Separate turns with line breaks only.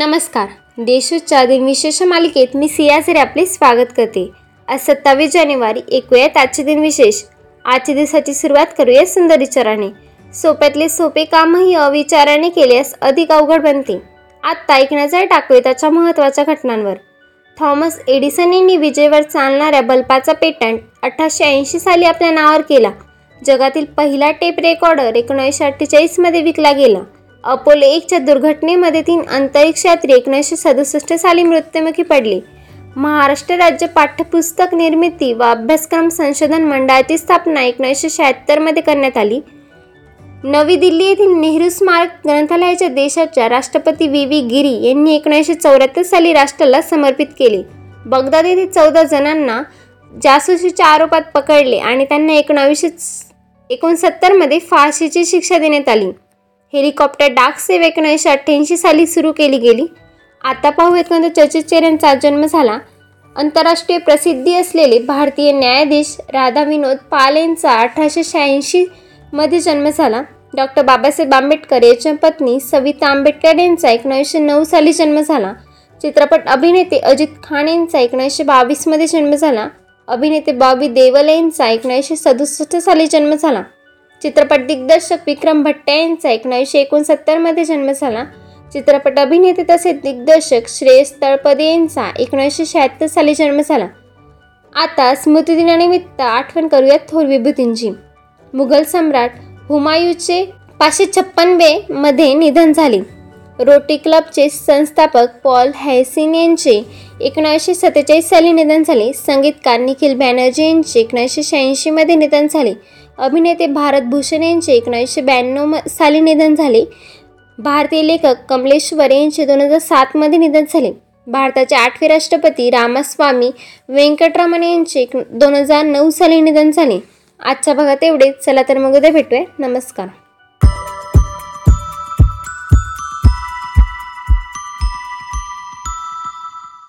नमस्कार. देशूच्या दिनविशेष मालिकेत मी सियाझरे आपले स्वागत करते. आज सत्तावीस जानेवारी ऐकूयात आजचे दिनविशेष आजच्या दिवसाची सुरुवात करूया सुंदर विचाराने. सोप्यातले सोपे कामही अविचाराने केल्यास अधिक अवघड बनते. आत्ता ऐकण्याचा टाकूया त्याच्या महत्त्वाच्या घटनांवर. थॉमस एडिसन यांनी विजेवर चालणाऱ्या बल्बाचा पेटंट अठराशे ऐंशी साली आपल्या नावावर केला. जगातील पहिला टेप रेकॉर्डर एकोणीसशे अठ्ठेचाळीसमध्ये विकला गेला. अपोलो एकच्या दुर्घटनेमध्ये तीन अंतरिक्ष यात्री एकोणीसशे सदुसष्ट साली मृत्युमुखी पडले. महाराष्ट्र राज्य पाठ्यपुस्तक निर्मिती व अभ्यासक्रम संशोधन मंडळाची स्थापना एकोणीसशे शहात्तरमध्ये करण्यात आली. नवी दिल्ली येथील नेहरू स्मारक ग्रंथालयाच्या देशाच्या राष्ट्रपती व्ही. व्ही. गिरी यांनी एकोणीसशे चौऱ्याहत्तर साली राष्ट्राला समर्पित केले. बगदाद येथे चौदा जणांना जासूसीच्या आरोपात पकडले आणि त्यांना एकोणावीसशे एकोणसत्तरमध्ये फाशीची शिक्षा देण्यात आली. हेलिकॉप्टर डाक सेवा एकोणीसशे अठ्ठ्याऐंशी साली सुरू केली गेली. आता पाहू कोणत्या चर्चेचेर यांचा जन्म झाला. आंतरराष्ट्रीय प्रसिद्धी असलेले भारतीय न्यायाधीश राधा विनोद पाल यांचा अठराशे शहाऐंशीमध्ये जन्म झाला. डॉक्टर बाबासाहेब आंबेडकर यांच्या पत्नी सविता आंबेडकर यांचा एकोणीसशे नऊ साली जन्म झाला. चित्रपट अभिनेते अजित खान यांचा एकोणीसशे बावीसमध्ये जन्म झाला. अभिनेते बॉबी देवल यांचा एकोणीसशे सदुसष्ट साली जन्म झाला. चित्रपट दिग्दर्शक विक्रम भट्ट्या यांचा एकोणीसशे एकोणसत्तरमध्ये जन्म झाला. चित्रपट अभिनेते तसेच दिग्दर्शक श्रेयस तळपदे यांचा एकोणीसशे शहात्तर साली जन्म झाला. आता स्मृतिदिनानिमित्त आठवण करूयात थोर विभूतींची. मुघल सम्राट हुमायूचे पाचशे छप्पनवेमध्ये निधन झाले. रोटी क्लबचे संस्थापक पॉल हॅसिन यांचे एकोणीसशे सत्तेचाळीस साली निधन झाले. संगीतकार निखिल बॅनर्जी यांचे एकोणीसशे शहाऐंशीमध्ये निधन झाले. अभिनेते भारत भूषण यांचे एकोणीसशे ब्याण्णव साली निधन झाले. भारतीय लेखक कमलेश्वर यांचे दोन हजार सातमध्ये निधन झाले. भारताचे आठवे राष्ट्रपती रामास्वामी व्यंकटरामन यांचे दोन हजार नऊ साली निधन झाले. आजच्या भागात एवढेच. चला तर मग उद्या भेटूया. नमस्कार.